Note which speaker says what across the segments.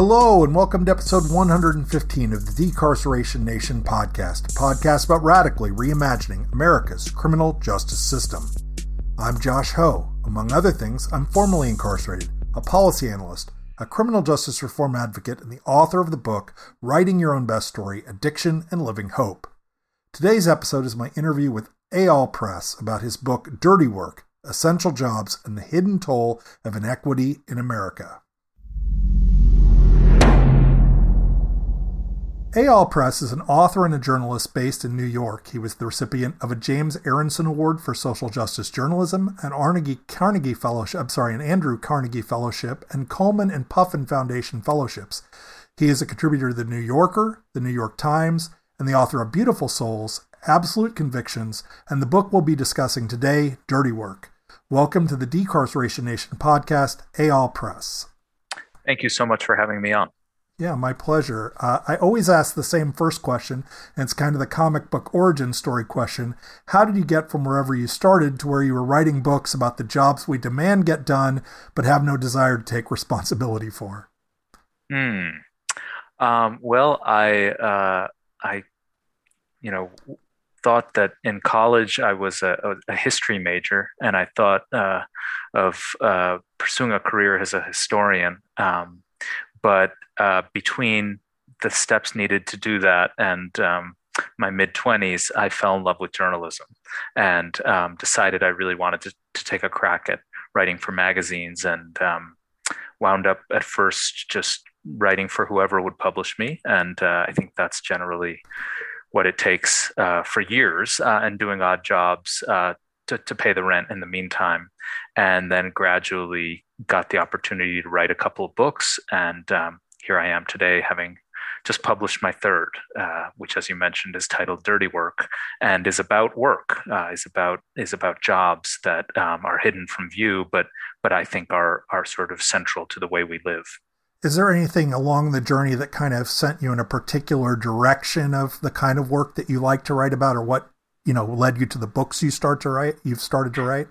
Speaker 1: Hello, and welcome to episode 115 of the Decarceration Nation podcast, a podcast about radically reimagining America's criminal justice system. I'm Josh Hoe. Among other things, I'm formerly incarcerated, a policy analyst, a criminal justice reform advocate, and the author of the book Writing Your Own Best Story Addiction and Living Hope. Today's episode is my interview with Eyal Press about his book Dirty Work Essential Jobs and the Hidden Toll of Inequity in America. Eyal Press is an author and a journalist based in New York. He was the recipient of a James Aronson Award for Social Justice Journalism, an Carnegie, Carnegie Fellowship, I'm sorry, an Andrew Carnegie Fellowship, and Cullman and Puffin Foundation Fellowships. He is a contributor to The New Yorker, The New York Times, and the author of Beautiful Souls, Absolute Convictions, and the book we'll be discussing today, Dirty Work. Welcome to the Decarceration Nation podcast, Eyal Press.
Speaker 2: Thank you so much for having me on.
Speaker 1: Yeah, my pleasure. Uh, I always ask the same first question, and it's kind of the comic book origin story question. How did you get from wherever you started to where you were writing books about the jobs we demand get done, but have no desire to take responsibility for?
Speaker 2: Hmm. Um, well, I, uh, I, you know, thought that in college I was a, a history major, and I thought uh, of uh, pursuing a career as a historian. Um, but uh, between the steps needed to do that and um, my mid 20s, I fell in love with journalism and um, decided I really wanted to, to, take a crack at writing for magazines and um, wound up at first just writing for whoever would publish me. And uh, I think that's generally what it takes uh, for years uh, and doing odd jobs uh, to, to pay the rent in the meantime. And then gradually got the opportunity to write a couple of books. And um, here I am today, having just published my third, uh, which, as you mentioned, is titled "Dirty Work" and is about work, uh, is about is about jobs that um, are hidden from view, but but I think are are sort of central to the way we live.
Speaker 1: Is there anything along the journey that kind of sent you in a particular direction of the kind of work that you like to write about, or what you know led you to the books you start to write? You've started to write.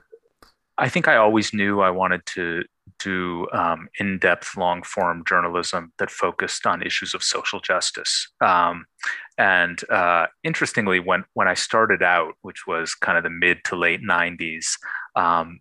Speaker 2: I think I always knew I wanted to do um, in-depth, long-form journalism that focused on issues of social justice. Um, and uh, interestingly, when when I started out, which was kind of the mid to late '90s, um,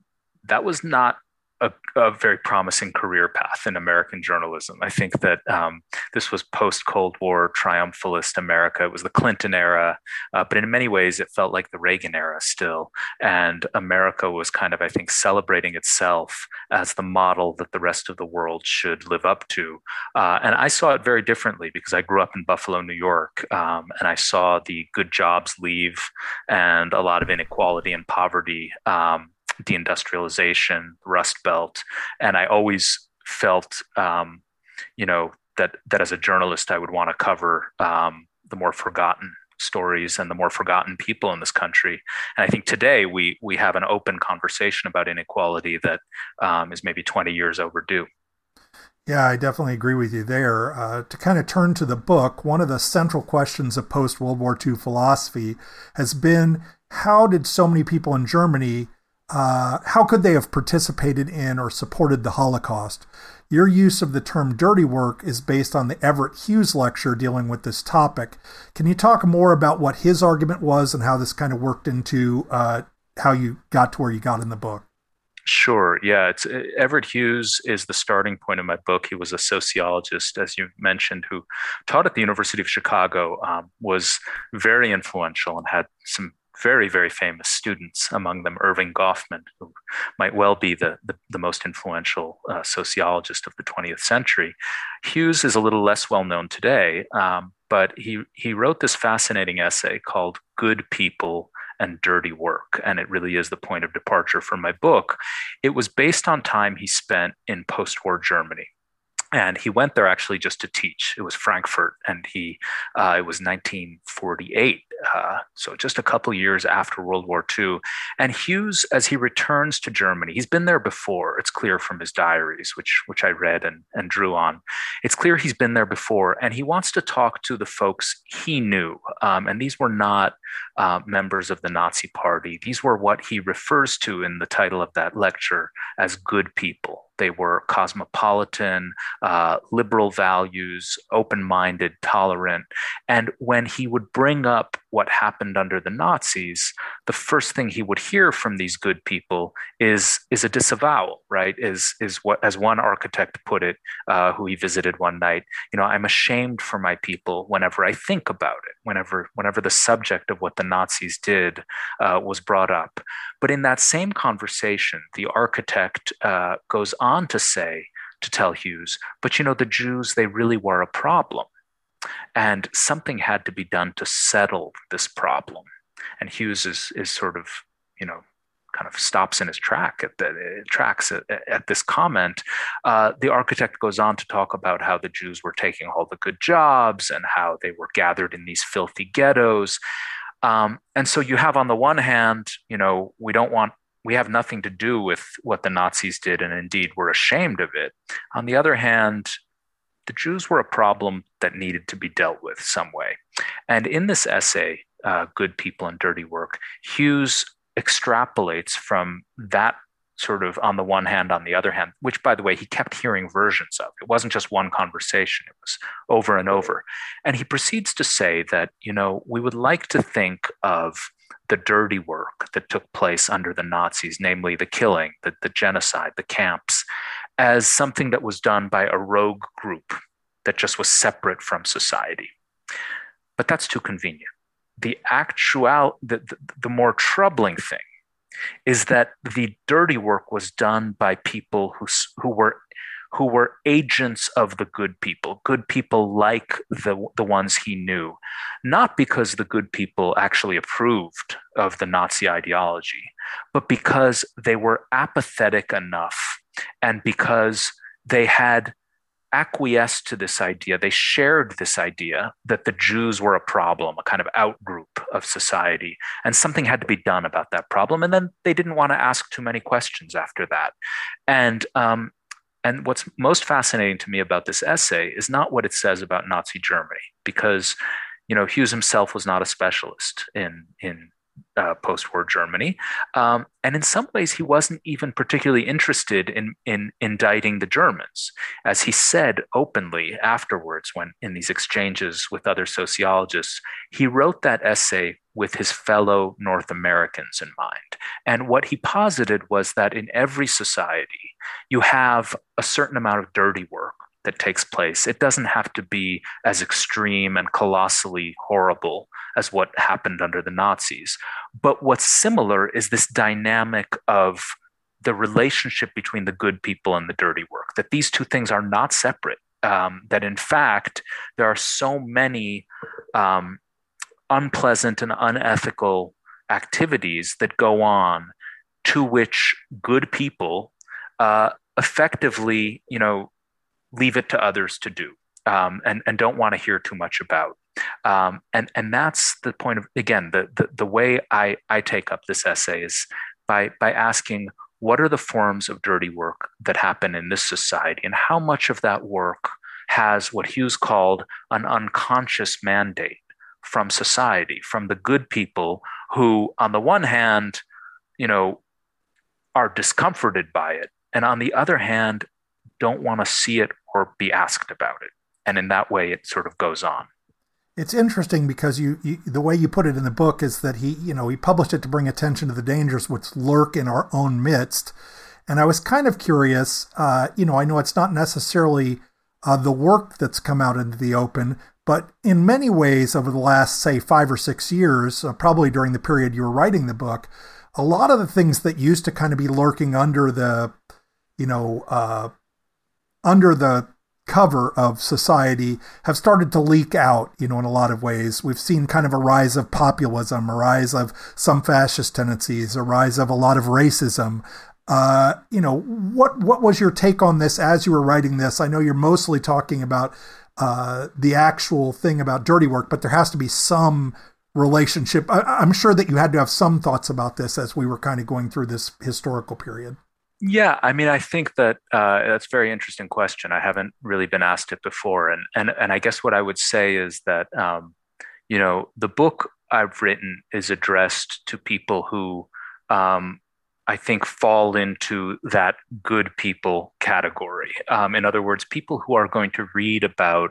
Speaker 2: that was not a, a, very promising career path in American journalism. I think that um, this was post Cold War triumphalist America. It was the Clinton era, uh, but in many ways it felt like the Reagan era still. And America was kind of, I think, celebrating itself as the model that the rest of the world should live up to. Uh, and I saw it very differently because I grew up in Buffalo, New York, um, and I saw the good jobs leave and a lot of inequality and poverty. Um, deindustrialization, Rust Belt, and I always felt, um, you know, that that as a journalist I would want to cover um, the more forgotten stories and the more forgotten people in this country. And I think today we we have an open conversation about inequality that um, is maybe 20 years overdue.
Speaker 1: Yeah, I definitely agree with you there. Uh, to kind of turn to the book, one of the central questions of post World War II philosophy has been how did so many people in Germany uh, how could they have participated in or supported the Holocaust? Your use of the term dirty work is based on the Everett Hughes lecture dealing with this topic. Can you talk more about what his argument was and how this kind of worked into uh, how you got to where you got in the book?
Speaker 2: Sure. Yeah. It's uh, Everett Hughes is the starting point of my book. He was a sociologist, as you mentioned, who taught at the University of Chicago, um, was very influential and had some very, very famous students, among them Erving Goffman, who might well be the, the, the most influential uh, sociologist of the 20th century. Hughes is a little less well known today, um, but he, he wrote this fascinating essay called Good People and Dirty Work. And it really is the point of departure for my book. It was based on time he spent in post war Germany and he went there actually just to teach. It was Frankfurt, and he uh, it was 1948, uh, so just a couple years after World War II. And Hughes, as he returns to Germany, he's been there before. It's clear from his diaries, which which I read and and drew on. It's clear he's been there before, and he wants to talk to the folks he knew. Um, and these were not uh, members of the Nazi Party. These were what he refers to in the title of that lecture as good people They were cosmopolitan, uh, liberal values, open minded, tolerant. And when he would bring up what happened under the Nazis, the first thing he would hear from these good people is, is a disavowal, right? Is, is what, as one architect put it, uh, who he visited one night, you know, I'm ashamed for my people whenever I think about it, whenever, whenever the subject of what the Nazis did uh, was brought up. But in that same conversation, the architect uh, goes on to say, to tell Hughes, but you know, the Jews, they really were a problem. And something had to be done to settle this problem. And Hughes is, is sort of, you know, kind of stops in his track at the tracks at, at this comment. Uh, the architect goes on to talk about how the Jews were taking all the good jobs and how they were gathered in these filthy ghettos. Um, and so you have on the one hand, you know, we don't want we have nothing to do with what the Nazis did, and indeed we're ashamed of it. On the other hand, the Jews were a problem that needed to be dealt with some way. And in this essay, uh, Good People and Dirty Work, Hughes extrapolates from that sort of on the one hand, on the other hand, which by the way, he kept hearing versions of. It wasn't just one conversation, it was over and over. And he proceeds to say that, you know, we would like to think of the dirty work that took place under the Nazis, namely the killing, the, the genocide, the camps, as something that was done by a rogue group that just was separate from society. But that's too convenient. The actual, the, the, the more troubling thing is that the dirty work was done by people who, who were who were agents of the good people, good people like the, the ones he knew, not because the good people actually approved of the Nazi ideology, but because they were apathetic enough and because they had acquiesced to this idea. They shared this idea that the Jews were a problem, a kind of outgroup of society, and something had to be done about that problem. And then they didn't want to ask too many questions after that. And um, and what's most fascinating to me about this essay is not what it says about Nazi Germany, because you know Hughes himself was not a specialist in in uh, post-war Germany, um, and in some ways he wasn't even particularly interested in in indicting the Germans, as he said openly afterwards when in these exchanges with other sociologists. He wrote that essay with his fellow North Americans in mind, and what he posited was that in every society you have a certain amount of dirty work that takes place. It doesn't have to be as extreme and colossally horrible as what happened under the Nazis. But what's similar is this dynamic of the relationship between the good people and the dirty work, that these two things are not separate. Um, that in fact, there are so many um, unpleasant and unethical activities that go on to which good people uh, effectively, you know, leave it to others to do um, and, and don't want to hear too much about. Um, and, and that's the point of, again, the, the, the way I, I take up this essay is by, by asking what are the forms of dirty work that happen in this society and how much of that work has what Hughes called an unconscious mandate from society, from the good people who, on the one hand, you know, are discomforted by it, and on the other hand, don't want to see it or be asked about it. And in that way, it sort of goes on.
Speaker 1: It's interesting because you, you, the way you put it in the book is that he you know he published it to bring attention to the dangers which lurk in our own midst, and I was kind of curious. Uh, you know, I know it's not necessarily uh, the work that's come out into the open, but in many ways over the last say five or six years, uh, probably during the period you were writing the book, a lot of the things that used to kind of be lurking under the you know uh, under the cover of society have started to leak out, you know, in a lot of ways. We've seen kind of a rise of populism, a rise of some fascist tendencies, a rise of a lot of racism. Uh, you know, what what was your take on this as you were writing this? I know you're mostly talking about uh, the actual thing about dirty work, but there has to be some relationship. I, I'm sure that you had to have some thoughts about this as we were kind of going through this historical period.
Speaker 2: Yeah, I mean, I think that uh, that's a very interesting question. I haven't really been asked it before, and and and I guess what I would say is that um, you know the book I've written is addressed to people who um, I think, fall into that good people category. Um, in other words, people who are going to read about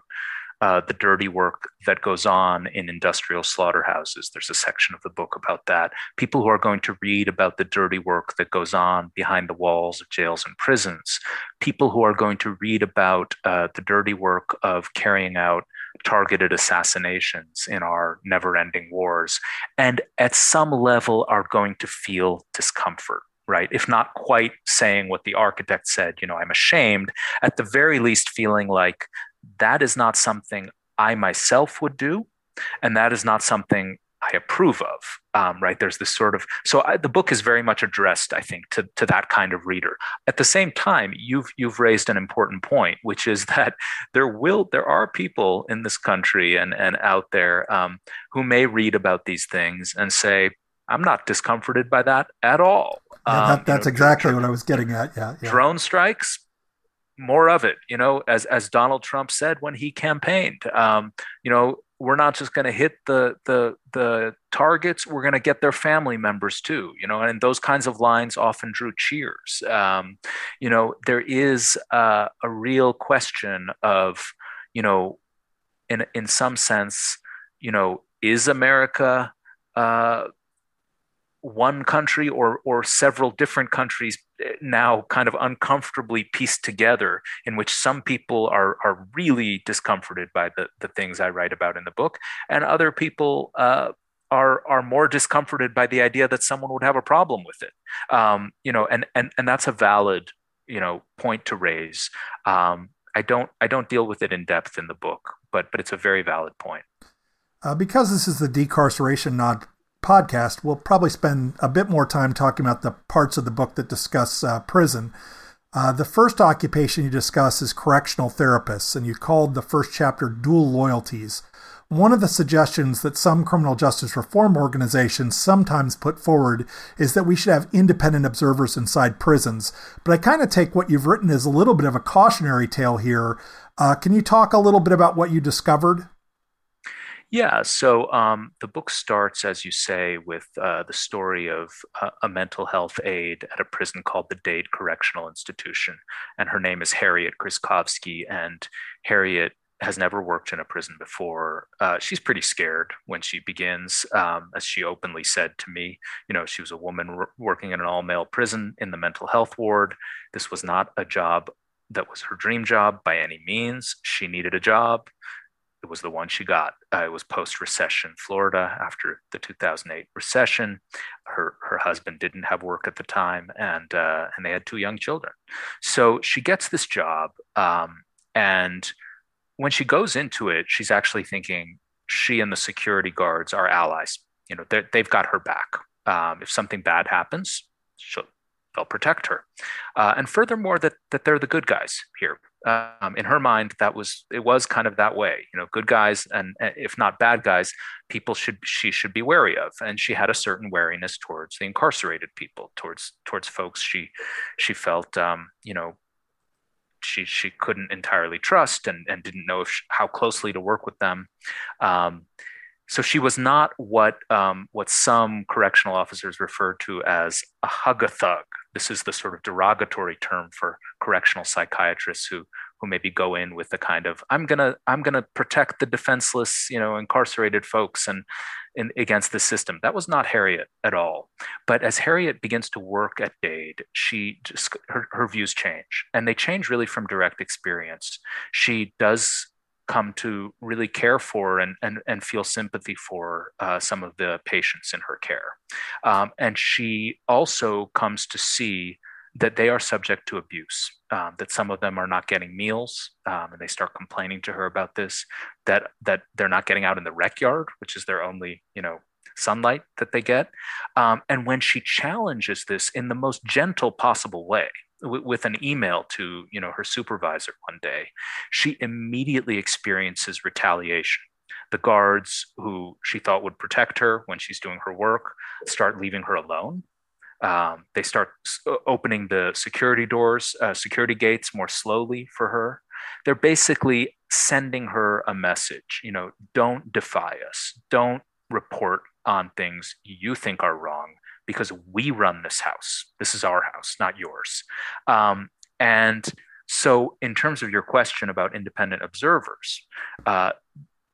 Speaker 2: uh, the dirty work that goes on in industrial slaughterhouses. There's a section of the book about that. People who are going to read about the dirty work that goes on behind the walls of jails and prisons. People who are going to read about uh, the dirty work of carrying out targeted assassinations in our never ending wars. And at some level are going to feel discomfort right? If not quite saying what the architect said, you know, I'm ashamed, at the very least feeling like that is not something I myself would do, and that is not something I approve of. Um, right? There's this sort of so I, the book is very much addressed, I think, to to that kind of reader. At the same time, you've you've raised an important point, which is that there will there are people in this country and and out there um, who may read about these things and say, I'm not discomforted by that at all.
Speaker 1: Yeah, that, um, that's you know, exactly what I was getting at. Yeah,
Speaker 2: yeah. Drone strikes, more of it. You know, as as Donald Trump said when he campaigned, um, you know, we're not just going to hit the the the targets; we're going to get their family members too. You know, and those kinds of lines often drew cheers. Um, you know, there is uh, a real question of, you know, in in some sense, you know, is America uh, one country or or several different countries eh, now kind of uncomfortably pieced together in which some people are are really discomforted by the the things I write about in the book and other people uh, are are more discomforted by the idea that someone would have a problem with it. Um, you know and and and that's a valid you know point to raise. Um, I don't I don't deal with it in depth in the book but but it's a very valid point.
Speaker 1: Uh, because this is the decarceration not podcast, we'll probably spend a bit more time talking about the parts of the book that discuss uh, prison. Uh, the first occupation you discuss is correctional therapists, and you called the first chapter Dual Loyalties. One of the suggestions that some criminal justice reform organizations sometimes put forward is that we should have independent observers inside prisons. But I kind of take what you've written as a little bit of a cautionary tale here. Uh, can you talk a little bit about what you discovered?
Speaker 2: Yeah, so um, the book starts, as you say, with uh, the story of a mental health aide at a prison called the Dade Correctional Institution. And her name is Harriet Krzykowski. And Harriet has never worked in a prison before. Uh, she's pretty scared when she begins, um, as she openly said to me. You know, she was a woman working in an all male prison in the mental health ward. This was not a job that was her dream job by any means. She needed a job. It was the one she got. Uh, it was post recession Florida after the 2008 recession. Her her husband didn't have work at the time, and uh, and they had two young children. So she gets this job, um, and when she goes into it, she's actually thinking she and the security guards are allies. You know, they've got her back. Um, if something bad happens, they'll protect her. Uh, and furthermore, that that they're the good guys here um, in her mind that was it was kind of that way. You know good guys and if not bad guys people should she should be wary of. And she had a certain wariness towards the incarcerated people towards towards folks she she felt um, you know she she couldn't entirely trust and and didn't know if how closely to work with them. Um, so she was not what um, what some correctional officers refer to as a hug a thug. This is the sort of derogatory term for correctional psychiatrists who who maybe go in with the kind of I'm gonna I'm gonna protect the defenseless, you know, incarcerated folks and, and against the system. That was not Harriet at all. But as Harriet begins to work at Dade, she just her, her views change, and they change really from direct experience. She does come to really care for and, and, and feel sympathy for uh, some of the patients in her care. Um, and she also comes to see that they are subject to abuse, um, that some of them are not getting meals, um, and they start complaining to her about this, that, that they're not getting out in the rec yard, which is their only, you know, sunlight that they get. Um, and when she challenges this in the most gentle possible way, with an email to you know her supervisor one day she immediately experiences retaliation. The guards who she thought would protect her when she's doing her work start leaving her alone. Um, they start opening the security doors uh, security gates more slowly for her. They're basically sending her a message you know don't defy us. Don't report on things you think are wrong because we run this house. This is our house, not yours. Um, and so, in terms of your question about independent observers, uh,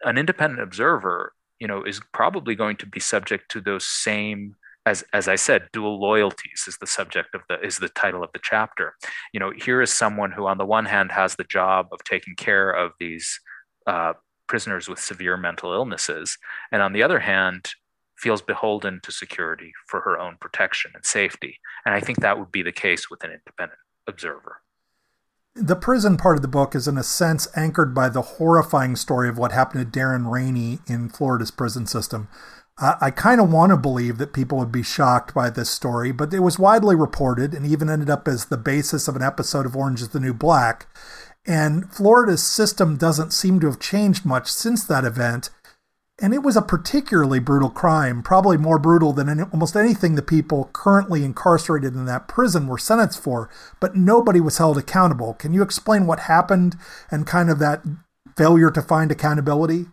Speaker 2: an independent observer, you know, is probably going to be subject to those same as as I said, dual loyalties is the subject of the is the title of the chapter. You know, here is someone who, on the one hand, has the job of taking care of these uh, prisoners with severe mental illnesses, and on the other hand, feels beholden to security for her own protection and safety. And I think that would be the case with an independent observer.
Speaker 1: The prison part of the book is, in a sense, anchored by the horrifying story of what happened to Darren Rainey in Florida's prison system. I, kind of want to believe that people would be shocked by this story, but it was widely reported and even ended up as the basis of an episode of Orange is the New Black. And Florida's system doesn't seem to have changed much since that event. And it was a particularly brutal crime, probably more brutal than any, almost anything the people currently incarcerated in that prison were sentenced for, but nobody was held accountable. Can you explain what happened and kind of that failure to find accountability?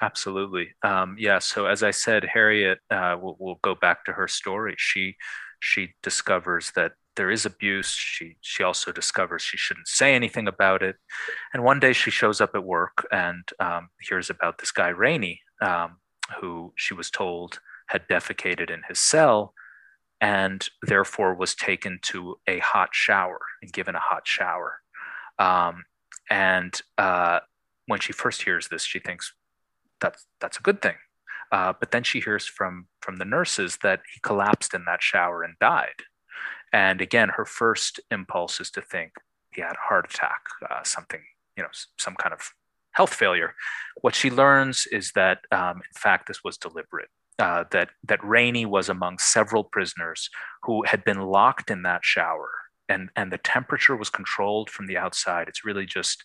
Speaker 2: Absolutely. Um, yeah. So as I said, Harriet, uh, we'll, we'll, go back to her story. She she discovers that there is abuse. She she also discovers she shouldn't say anything about it. And one day she shows up at work and um, hears about this guy Rainey, um, who she was told had defecated in his cell, and therefore was taken to a hot shower and given a hot shower. Um, and uh, when she first hears this, she thinks, that's that's a good thing. Uh, but then she hears from from the nurses that he collapsed in that shower and died. And again, her first impulse is to think he had a heart attack, uh, something you know, some kind of health failure. What she learns is that, um, in fact, this was deliberate. Uh, that that Rainey was among several prisoners who had been locked in that shower, and and the temperature was controlled from the outside. It's really just,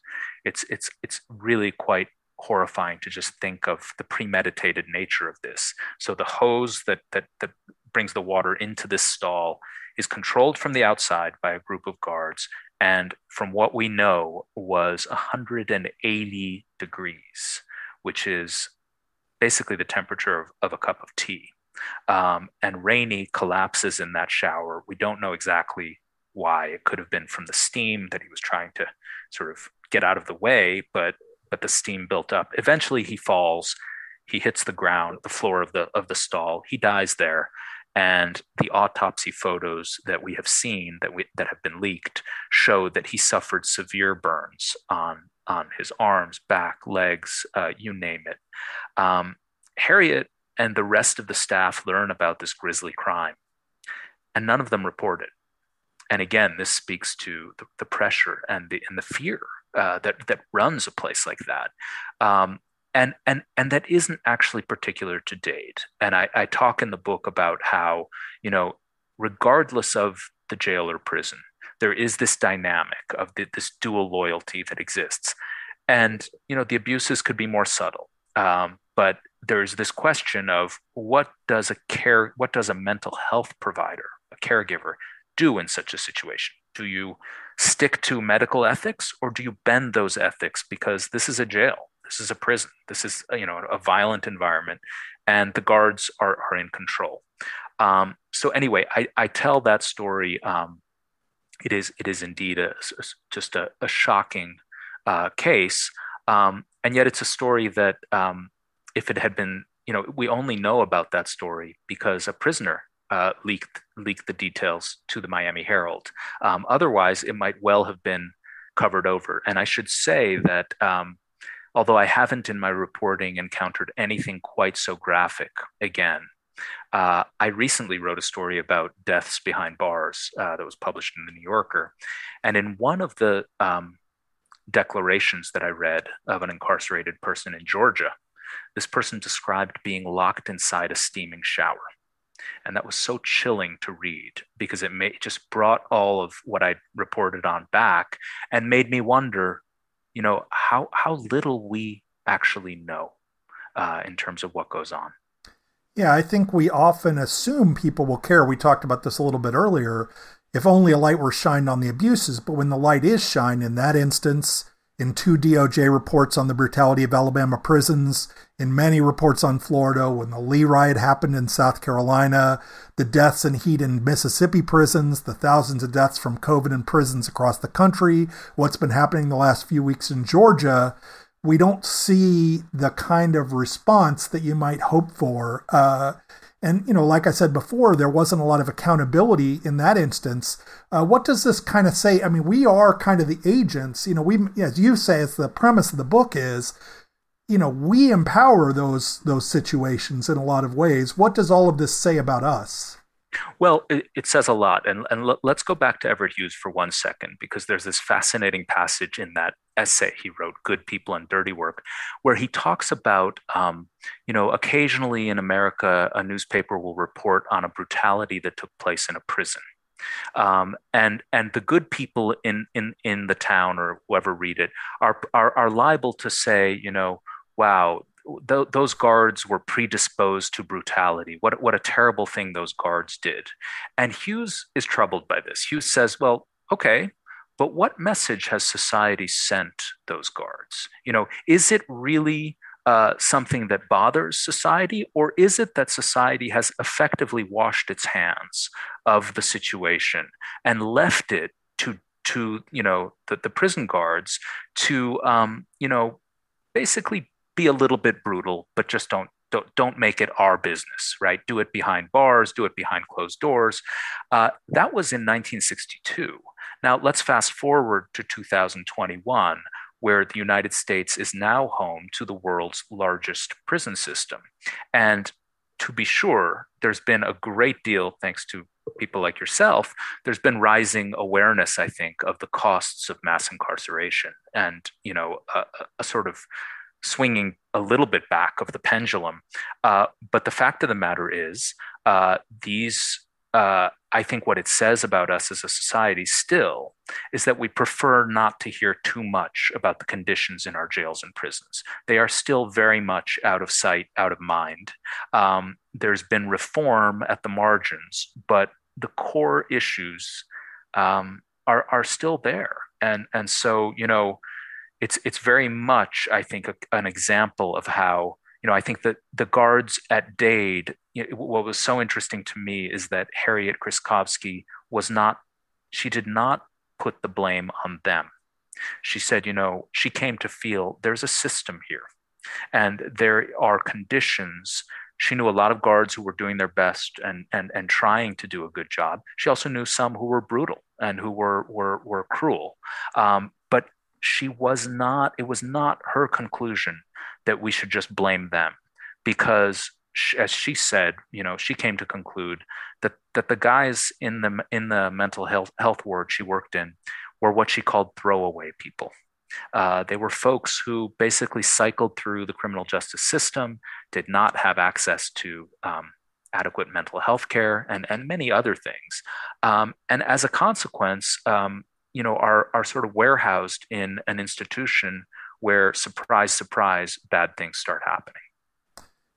Speaker 2: it's it's it's really quite horrifying to just think of the premeditated nature of this. So the hose that that that brings the water into this stall is controlled from the outside by a group of guards and from what we know was 180 degrees which is basically the temperature of, of a cup of tea um, and rainey collapses in that shower we don't know exactly why it could have been from the steam that he was trying to sort of get out of the way but but the steam built up. Eventually, he falls. He hits the ground, the floor of the of the stall. He dies there, and the autopsy photos that we have seen that we that have been leaked show that he suffered severe burns on on his arms, back, legs, uh, you name it. Um, Harriet and the rest of the staff learn about this grisly crime, and none of them report it. And again, this speaks to the, the pressure and the and the fear uh, that that runs a place like that. Um, and and and that isn't actually particular to Dade And I, I talk in the book about how you know, regardless of the jail or prison, there is this dynamic of the, this dual loyalty that exists. And you know, the abuses could be more subtle, um, but there's this question of what does a care, what does a mental health provider, a caregiver, do in such a situation? Do you stick to medical ethics or do you bend those ethics because this is a jail this is a prison this is you know a violent environment and the guards are, are in control um, so anyway I, I tell that story um, it is it is indeed a, just a, a shocking uh, case um, and yet it's a story that um, if it had been you know we only know about that story because a prisoner uh, leaked leaked the details to the Miami Herald. Um, otherwise, it might well have been covered over. And I should say that um, although I haven't in my reporting encountered anything quite so graphic again, uh, I recently wrote a story about deaths behind bars uh, that was published in the New Yorker. And in one of the um, declarations that I read of an incarcerated person in Georgia, this person described being locked inside a steaming shower and that was so chilling to read because it may, just brought all of what I reported on back and made me wonder, you know, how how little we actually know uh, in terms of what goes on.
Speaker 1: Yeah, I think we often assume people will care. We talked about this a little bit earlier. If only a light were shined on the abuses, but when the light is shined in that instance, in two DOJ reports on the brutality of Alabama prisons, in many reports on Florida, when the Lee riot happened in South Carolina, the deaths and heat in Mississippi prisons, the thousands of deaths from COVID in prisons across the country, what's been happening the last few weeks in Georgia, we don't see the kind of response that you might hope for. Uh, and, you know, like I said before, there wasn't a lot of accountability in that instance. Uh, what does this kind of say? I mean, we are kind of the agents. You know, we, as you say, it's the premise of the book is, you know, we empower those those situations in a lot of ways. What does all of this say about us?
Speaker 2: Well, it, it, says a lot. And, and let's go back to Everett Hughes for one second, because there's this fascinating passage in that essay he wrote, Good People and Dirty Work, where he talks about, um, you know, occasionally in America, a newspaper will report on a brutality that took place in a prison. Um, and and the good people in in in the town or whoever read it are, are are liable to say, you know, wow, th- those guards were predisposed to brutality. What, what a terrible thing those guards did. And Hughes is troubled by this. Hughes says, well, okay, but what message has society sent those guards? You know, is it really uh, something that bothers society, or is it that society has effectively washed its hands of the situation and left it to to you know the, the prison guards to um, you know basically be a little bit brutal, but just don't don't, don't make it our business, right? Do it behind bars, do it behind closed doors. Uh, that was in 1962. Now let's fast forward to 2021, where the United States is now home to the world's largest prison system. And to be sure, there's been a great deal, thanks to people like yourself, there's been rising awareness, I think, of the costs of mass incarceration and, you know, a, a sort of swinging a little bit back of the pendulum. Uh, but the fact of the matter is, uh, these, uh, I think what it says about us as a society still is that we prefer not to hear too much about the conditions in our jails and prisons. They are still very much out of sight, out of mind. Um, there's been reform at the margins, but the core issues um, are, are still there. And, and so, you know, it's it's very much I think a, an example of how you know I think that the guards at Dade. You know, what was so interesting to me is that Harriet Krzykowski was not. She did not put the blame on them. She said, you know, she came to feel there's a system here, and there are conditions she knew a lot of guards who were doing their best and and and trying to do a good job. She also knew some who were brutal and who were were were cruel. Um, but she was not, it was not her conclusion that we should just blame them because she, as she said, you know, she came to conclude that that the guys in the in the mental health health ward she worked in were what she called throwaway people. Uh, they were folks who basically cycled through the criminal justice system, did not have access to um, adequate mental health care, and and many other things. Um, and as a consequence, um, you know are are sort of warehoused in an institution where surprise surprise bad things start happening.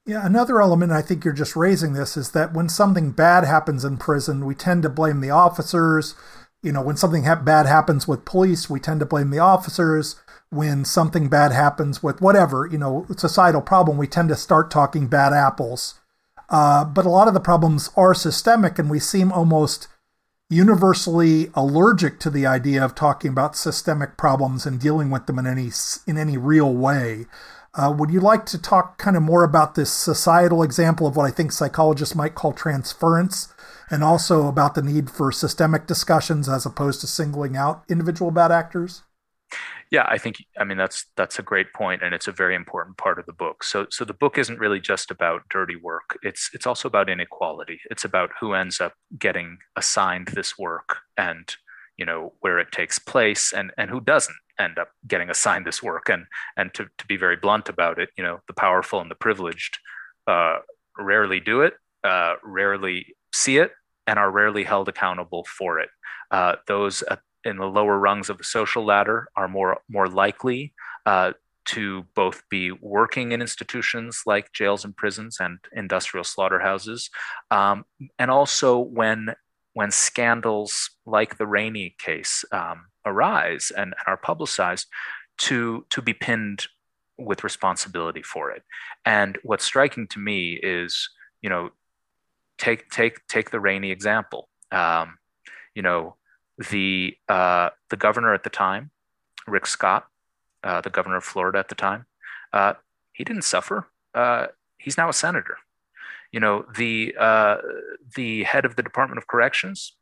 Speaker 1: Yeah another element i think you're just raising this is that when something bad happens in prison we tend to blame the officers. You know when something ha- bad happens with police we tend to blame the officers. When something bad happens with whatever you know societal problem we tend to start talking bad apples. Uh, but a lot of the problems are systemic and we seem almost universally allergic to the idea of talking about systemic problems and dealing with them in any in any real way. Uh, would you like to talk kind of more about this societal example of what I think psychologists might call transference, and also about the need for systemic discussions as opposed to singling out individual bad actors?
Speaker 2: Yeah, I think I mean that's that's a great point, and it's a very important part of the book. So so the book isn't really just about dirty work. It's it's also about inequality. It's about who ends up getting assigned this work, and you know where it takes place, and and who doesn't end up getting assigned this work. And and to to be very blunt about it, you know, the powerful and the privileged uh, rarely do it, uh, rarely see it, and are rarely held accountable for it. Uh, those at in the lower rungs of the social ladder are more more likely uh, to both be working in institutions like jails and prisons and industrial slaughterhouses, um, and also when when scandals like the Rainey case um, arise and, and, are publicized, to to be pinned with responsibility for it. And what's striking to me is, you know, take take take the Rainey example. Um, you know, the uh, the governor at the time, Rick Scott, uh, the governor of Florida at the time, uh, he didn't suffer. Uh, he's now a senator. You know, the uh, the head of the Department of Corrections.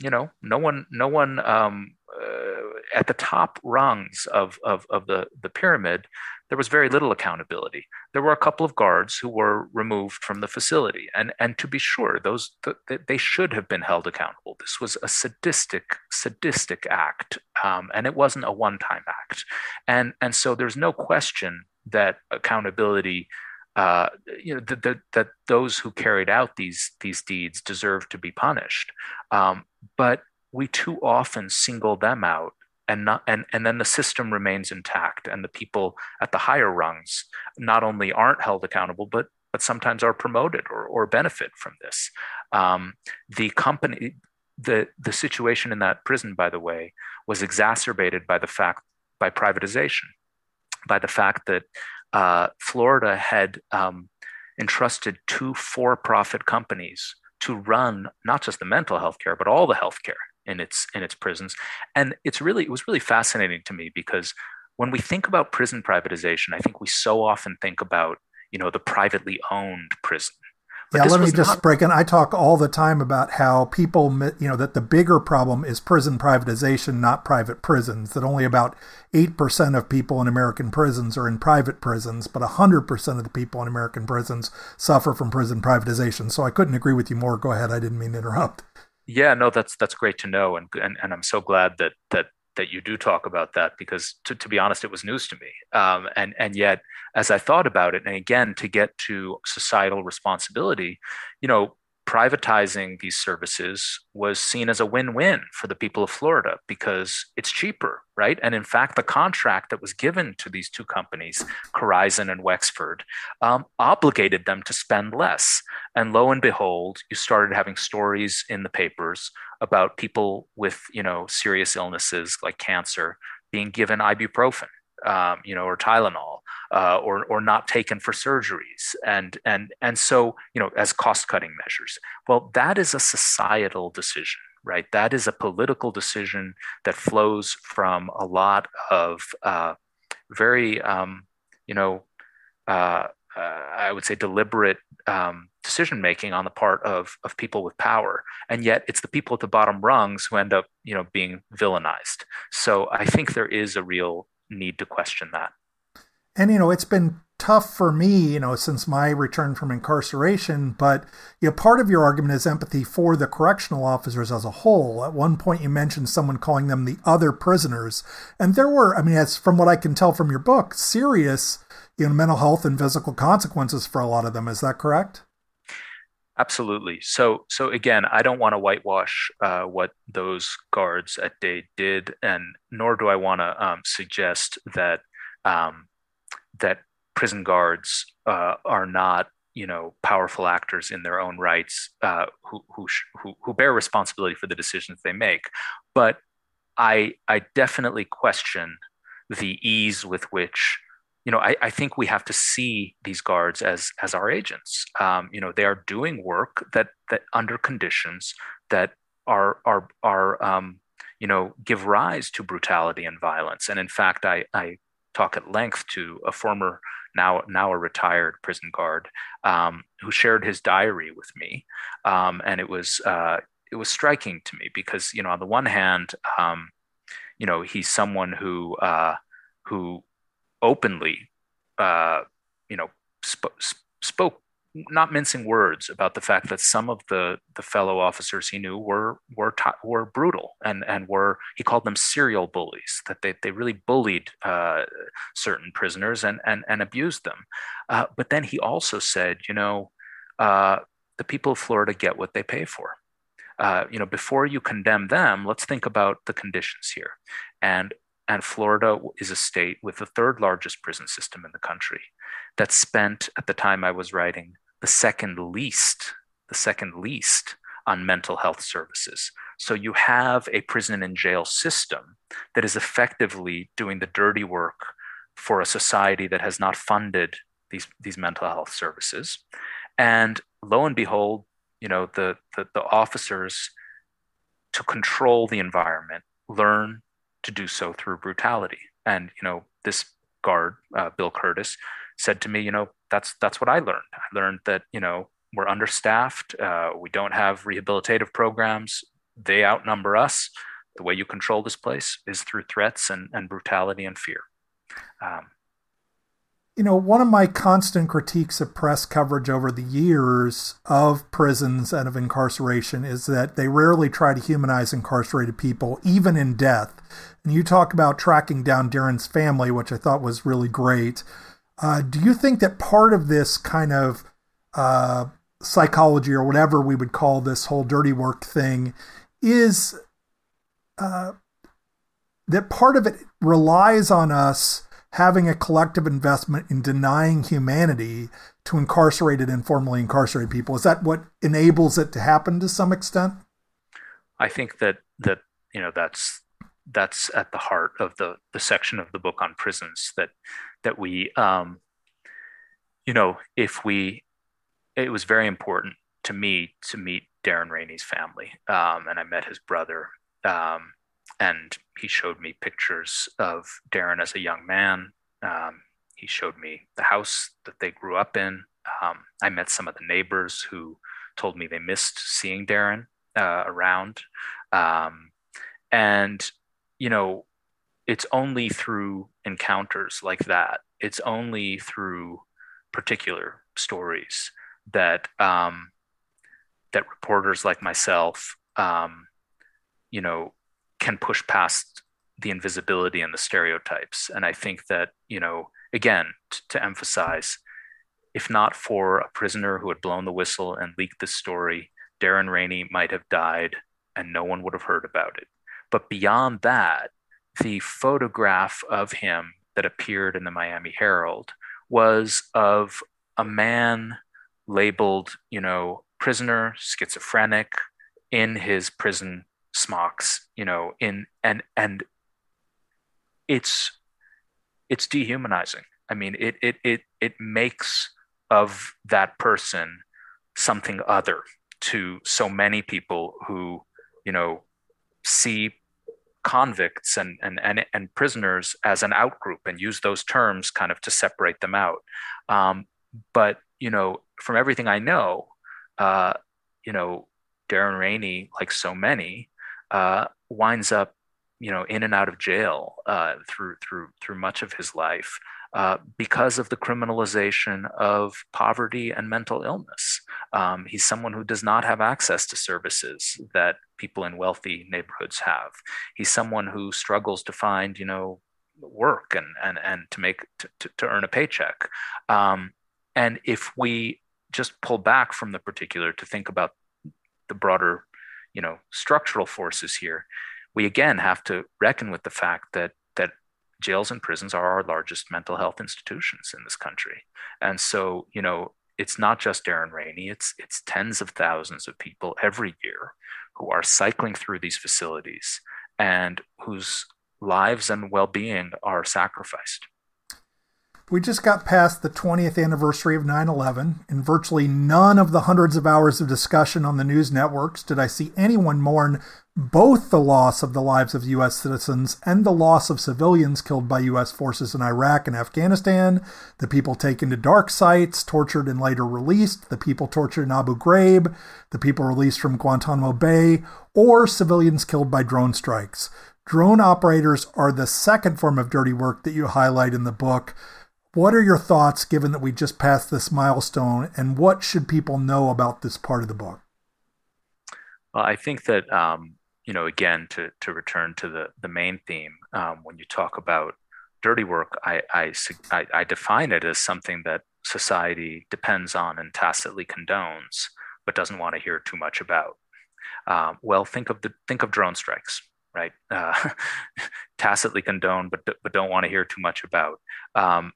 Speaker 2: You know, no one no one um, uh, at the top rungs of, of, of the, the pyramid, there was very little accountability. There were a couple of guards who were removed from the facility, and and to be sure, those th- they should have been held accountable. This was a sadistic sadistic act, um, and it wasn't a one time act, and and so there's no question that accountability. Uh, you know that, that, that those who carried out these these deeds deserve to be punished, um, but we too often single them out and not and, and then the system remains intact and the people at the higher rungs not only aren't held accountable but but sometimes are promoted or, or benefit from this. Um, the company the the situation in that prison by the way was exacerbated by the fact by privatization by the fact that uh, Florida had um, entrusted two for-profit companies to run not just the mental health care but all the health care in its in its prisons and it's really it was really fascinating to me because when we think about prison privatization i think we so often think about you know the privately owned prison
Speaker 1: but yeah, let me just not... break in. I talk all the time about how people, you know, that the bigger problem is prison privatization, not private prisons. That only about 8% of people in American prisons are in private prisons, but 100% of the people in American prisons suffer from prison privatization. So I couldn't agree with you more. Go ahead. I didn't mean to interrupt.
Speaker 2: Yeah, no, that's that's great to know, and and, and I'm so glad that that that you do talk about that because to, to be honest, it was news to me. Um, and and yet, as I thought about it, and again to get to societal responsibility, you know, privatizing these services was seen as a win-win for the people of Florida because it's cheaper, right? And in fact, the contract that was given to these two companies, Corizon and Wexford, um, obligated them to spend less. And lo and behold, you started having stories in the papers about people with, you know, serious illnesses like cancer being given ibuprofen um, you know, or Tylenol, uh, or or not taken for surgeries, and and and so you know, as cost cutting measures. Well, that is a societal decision, right? That is a political decision that flows from a lot of uh, very, um, you know, uh, uh I would say deliberate. Um, decision making on the part of of people with power and yet it's the people at the bottom rungs who end up you know being villainized so i think there is a real need to question that.
Speaker 1: And you know, it's been tough for me, you know, since my return from incarceration, but you know, part of your argument is empathy for the correctional officers as a whole. At one point you mentioned someone calling them the other prisoners. And there were, I mean, as from what I can tell from your book, serious, you know, mental health and physical consequences for a lot of them. Is that correct?
Speaker 2: Absolutely. So, so again, I don't want to whitewash uh, what those guards at Dade did, and nor do I want to um, suggest that um, that prison guards uh, are not, you know, powerful actors in their own rights uh, who, who who who bear responsibility for the decisions they make. But I I definitely question the ease with which you know, I, I, think we have to see these guards as as our agents. Um, you know, they are doing work that that under conditions that are are are um, you know give rise to brutality and violence. And in fact, I I talk at length to a former now now a retired prison guard um, who shared his diary with me, um, and it was uh, it was striking to me because you know on the one hand, um, you know he's someone who uh, who openly, uh, you know, sp- spoke not mincing words about the fact that some of the the fellow officers he knew were were were brutal and and were he called them serial bullies that they they really bullied uh, certain prisoners and and and abused them. Uh, but then he also said, you know, uh, the people of Florida get what they pay for. Uh, you know, before you condemn them, let's think about the conditions here. And and Florida is a state with the third largest prison system in the country that spent, at the time I was writing, the second least, the second least on mental health services. So you have a prison and jail system that is effectively doing the dirty work for a society that has not funded these, these mental health services. And lo and behold, you know, the, the, the officers to control the environment learn to do so through brutality. And, you know, this guard, uh, Bill Curtis, said to me, you know, that's that's what I learned. I learned that, you know, we're understaffed. Uh, we don't have rehabilitative programs. They outnumber us. The way you control this place is through threats and, and brutality and fear. Um,
Speaker 1: you know, one of my constant critiques of press coverage over the years of prisons and of incarceration is that they rarely try to humanize incarcerated people, even in death. And you talk about tracking down Darren's family, which I thought was really great. Uh, do you think that part of this kind of uh, psychology or whatever we would call this whole dirty work thing is uh, that part of it relies on us having a collective investment in denying humanity to incarcerated and formerly incarcerated people. Is that what enables it to happen to some extent?
Speaker 2: I think that that you know that's that's at the heart of the the section of the book on prisons that that we um, you know if we it was very important to me to meet Darren Rainey's family um, and I met his brother um, and he showed me pictures of Darren as a young man. Um, he showed me the house that they grew up in. Um, I met some of the neighbors who told me they missed seeing Darren uh, around. Um, and, you know, it's only through encounters like that, it's only through particular stories that um, that reporters like myself, um, you know, can push past the invisibility and the stereotypes. And I think that, you know, again, t- to emphasize, if not for a prisoner who had blown the whistle and leaked the story, Darren Rainey might have died and no one would have heard about it. But beyond that, the photograph of him that appeared in the Miami Herald was of a man labeled, you know, prisoner, schizophrenic, in his prison smocks, you know, in and and it's it's dehumanizing. I mean, it it it it makes of that person something other to so many people who, you know, see convicts and, and, and, and prisoners as an outgroup and use those terms kind of to separate them out. Um, but, you know, from everything I know, uh, you know, Darren Rainey, like so many, uh, winds up, you know, in and out of jail uh, through through through much of his life uh, because of the criminalization of poverty and mental illness. Um, he's someone who does not have access to services that people in wealthy neighborhoods have. He's someone who struggles to find, you know, work and and and to make to, to, to earn a paycheck. Um, and if we just pull back from the particular to think about the broader you know structural forces here we again have to reckon with the fact that that jails and prisons are our largest mental health institutions in this country. And so you know it's not just Darren Rainey it's it's tens of thousands of people every year who are cycling through these facilities and whose lives and well-being are sacrificed
Speaker 1: we just got past the 20th anniversary of 9 11. In virtually none of the hundreds of hours of discussion on the news networks did I see anyone mourn both the loss of the lives of U.S. citizens and the loss of civilians killed by U.S. forces in Iraq and Afghanistan, the people taken to dark sites, tortured and later released, the people tortured in Abu Ghraib, the people released from Guantanamo Bay, or civilians killed by drone strikes. Drone operators are the second form of dirty work that you highlight in the book. What are your thoughts given that we just passed this milestone, and what should people know about this part of the book?
Speaker 2: Well, I think that um, you know, again, to to return to the the main theme, um, when you talk about dirty work, I, I I define it as something that society depends on and tacitly condones, but doesn't want to hear too much about. Um, well, think of the think of drone strikes, right? Uh, tacitly condone, but but don't want to hear too much about. Um,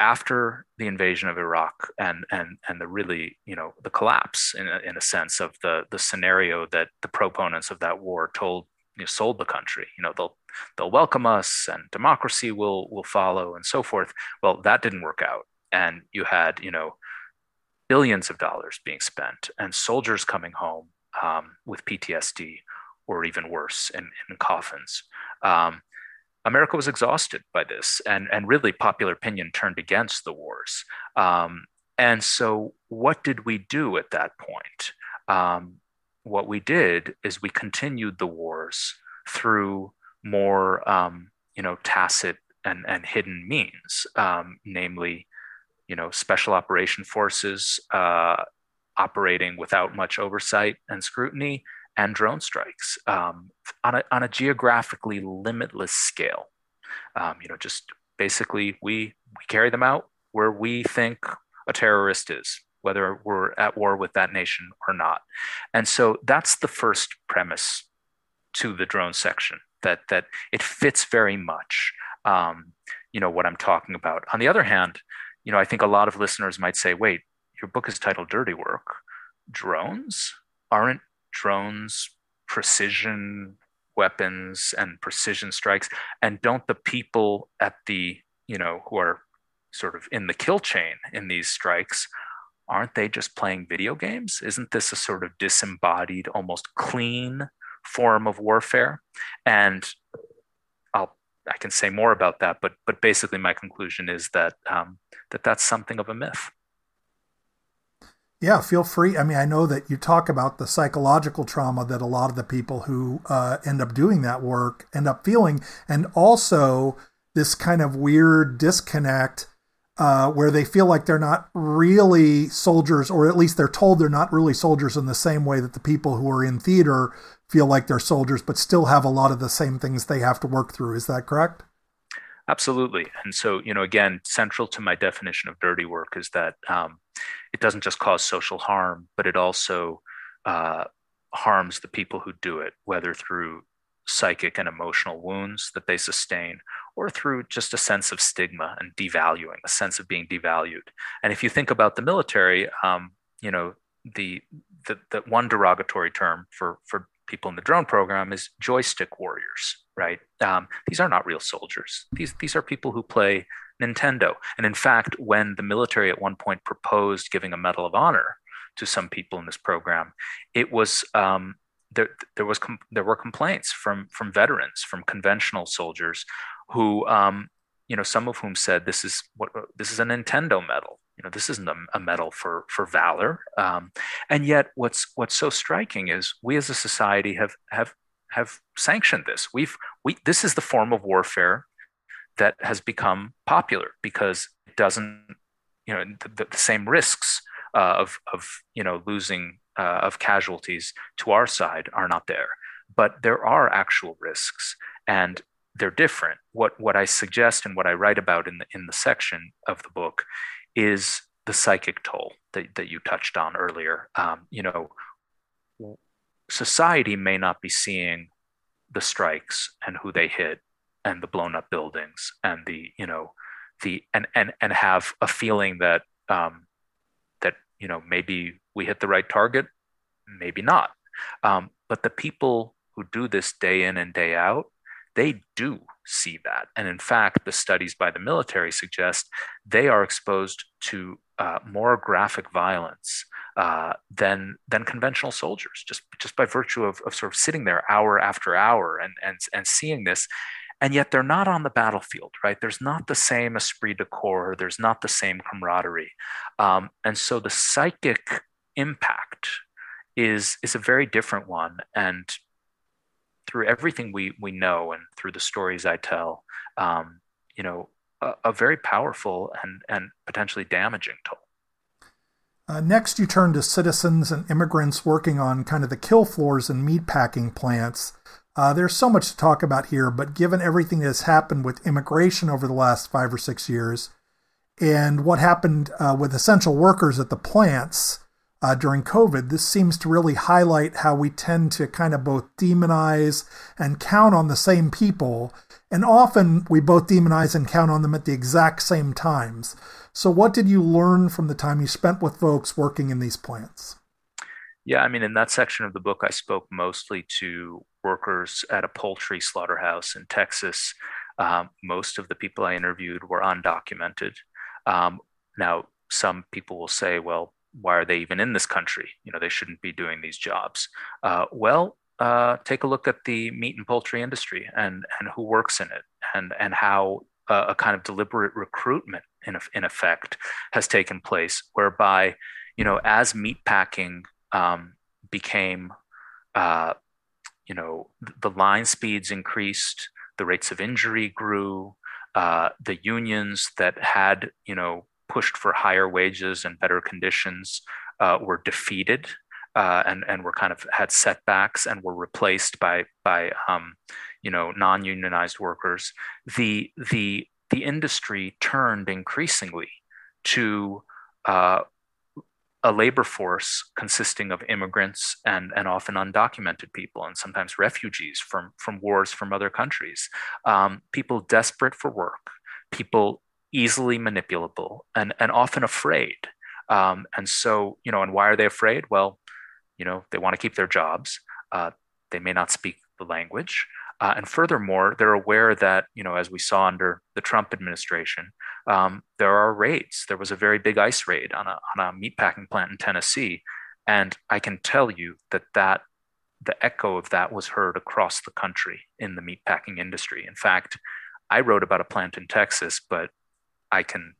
Speaker 2: after the invasion of Iraq and and and the really you know the collapse in a, in a sense of the the scenario that the proponents of that war told you know, sold the country. You know they'll they'll welcome us and democracy will will follow and so forth. Well, that didn't work out, and you had you know billions of dollars being spent and soldiers coming home um, with PTSD or even worse in, in coffins. Um, America was exhausted by this, and, and really popular opinion turned against the wars. Um, and so, what did we do at that point? Um, what we did is we continued the wars through more, um, you know, tacit and, and hidden means, um, namely, you know, special operation forces uh, operating without much oversight and scrutiny, and drone strikes um, on, a, on a geographically limitless scale. Um, you know, just basically we we carry them out where we think a terrorist is, whether we're at war with that nation or not. And so that's the first premise to the drone section that that it fits very much. Um, you know what I'm talking about. On the other hand, you know I think a lot of listeners might say, "Wait, your book is titled Dirty Work. Drones aren't drones, precision weapons, and precision strikes? And don't the people at the, you know, who are sort of in the kill chain in these strikes, aren't they just playing video games? Isn't this a sort of disembodied, almost clean form of warfare? And I'll I can say more about that, but but basically my conclusion is that um, that that's something of a myth.
Speaker 1: Yeah, feel free. I mean, I know that you talk about the psychological trauma that a lot of the people who uh, end up doing that work end up feeling, and also this kind of weird disconnect uh, where they feel like they're not really soldiers, or at least they're told they're not really soldiers in the same way that the people who are in theater feel like they're soldiers, but still have a lot of the same things they have to work through. Is that correct?
Speaker 2: Absolutely. And so, you know, again, central to my definition of dirty work is that um, it doesn't just cause social harm, but it also uh, harms the people who do it, whether through psychic and emotional wounds that they sustain or through just a sense of stigma and devaluing, a sense of being devalued. And if you think about the military, um, you know, the, the, the one derogatory term for, for people in the drone program is joystick warriors, right? Um, these are not real soldiers. These these are people who play Nintendo. And in fact, when the military at one point proposed giving a Medal of Honor to some people in this program, it was um, there. There was com- there were complaints from from veterans, from conventional soldiers, who um, you know some of whom said this is what this is a Nintendo medal you know this isn't a, a medal for for valor um, and yet what's what's so striking is we as a society have have have sanctioned this we've we this is the form of warfare that has become popular because it doesn't you know the, the same risks uh, of of you know losing uh, of casualties to our side are not there but there are actual risks and they're different what what i suggest and what i write about in the in the section of the book is the psychic toll that, that you touched on earlier. Um, you know, society may not be seeing the strikes and who they hit and the blown up buildings and the, you know, the and and and have a feeling that um, that you know maybe we hit the right target, maybe not. Um, but the people who do this day in and day out, they do see that. And in fact, the studies by the military suggest they are exposed to uh, more graphic violence uh, than than conventional soldiers, just just by virtue of, of sort of sitting there hour after hour and and and seeing this. And yet they're not on the battlefield, right? There's not the same esprit de corps. There's not the same camaraderie, um, and so the psychic impact is is a very different one. And through everything we we know and through the stories I tell, um, you know, a, a, very powerful and and potentially damaging toll.
Speaker 1: Uh, next, you turn to citizens and immigrants working on kind of the kill floors and meatpacking plants. Uh, there's so much to talk about here, but given everything that has happened with immigration over the last five or six years, and what happened uh, with essential workers at the plants uh, during COVID, this seems to really highlight how we tend to kind of both demonize and count on the same people. And often we both demonize and count on them at the exact same times. So, what did you learn from the time you spent with folks working in these plants?
Speaker 2: Yeah, I mean, in that section of the book, I spoke mostly to workers at a poultry slaughterhouse in Texas. Um, most of the people I interviewed were undocumented. Um, now, some people will say, well, why are they even in this country? You know, they shouldn't be doing these jobs. Uh, well, uh, take a look at the meat and poultry industry and and who works in it, and and how uh, a kind of deliberate recruitment in in effect has taken place, whereby you know as meat packing um, became uh, you know the line speeds increased, the rates of injury grew, uh, the unions that had you know pushed for higher wages and better conditions uh, were defeated uh, and and were kind of had setbacks and were replaced by by um, you know non-unionized workers. The the the industry turned increasingly to uh, a labor force consisting of immigrants and, and often undocumented people and sometimes refugees from, from wars from other countries, um, people desperate for work, people easily manipulable and, and often afraid. Um, and so, you know, and why are they afraid? Well, you know, they want to keep their jobs. Uh, they may not speak the language. Uh, and furthermore, they're aware that, you know, as we saw under the Trump administration, um, there are raids. There was a very big ICE raid on a, on a meatpacking plant in Tennessee. And I can tell you that, that the echo of that was heard across the country in the meatpacking industry. In fact, I wrote about a plant in Texas, but I can,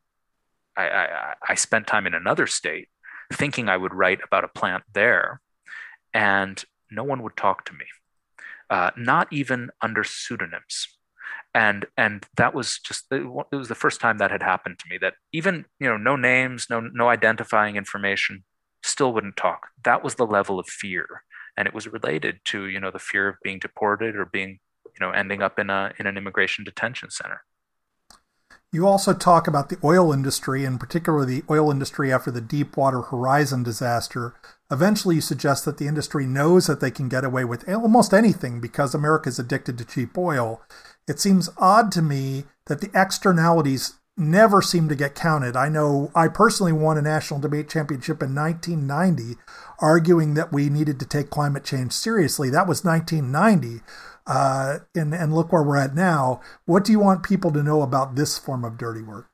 Speaker 2: I, I, I spent time in another state thinking I would write about a plant there, and no one would talk to me, uh, not even under pseudonyms. And and that was just it was the first time that had happened to me. That even you know no names, no no identifying information, still wouldn't talk. That was the level of fear, and it was related to you know the fear of being deported or being you know ending up in a in an immigration detention center.
Speaker 1: You also talk about the oil industry, and particularly the oil industry after the Deepwater Horizon disaster. Eventually, you suggest that the industry knows that they can get away with almost anything because America is addicted to cheap oil. It seems odd to me that the externalities never seem to get counted. I know I personally won a national debate championship in 1990 arguing that we needed to take climate change seriously. That was 1990 uh, and and look where we're at now. What do you want people to know about this form of dirty work?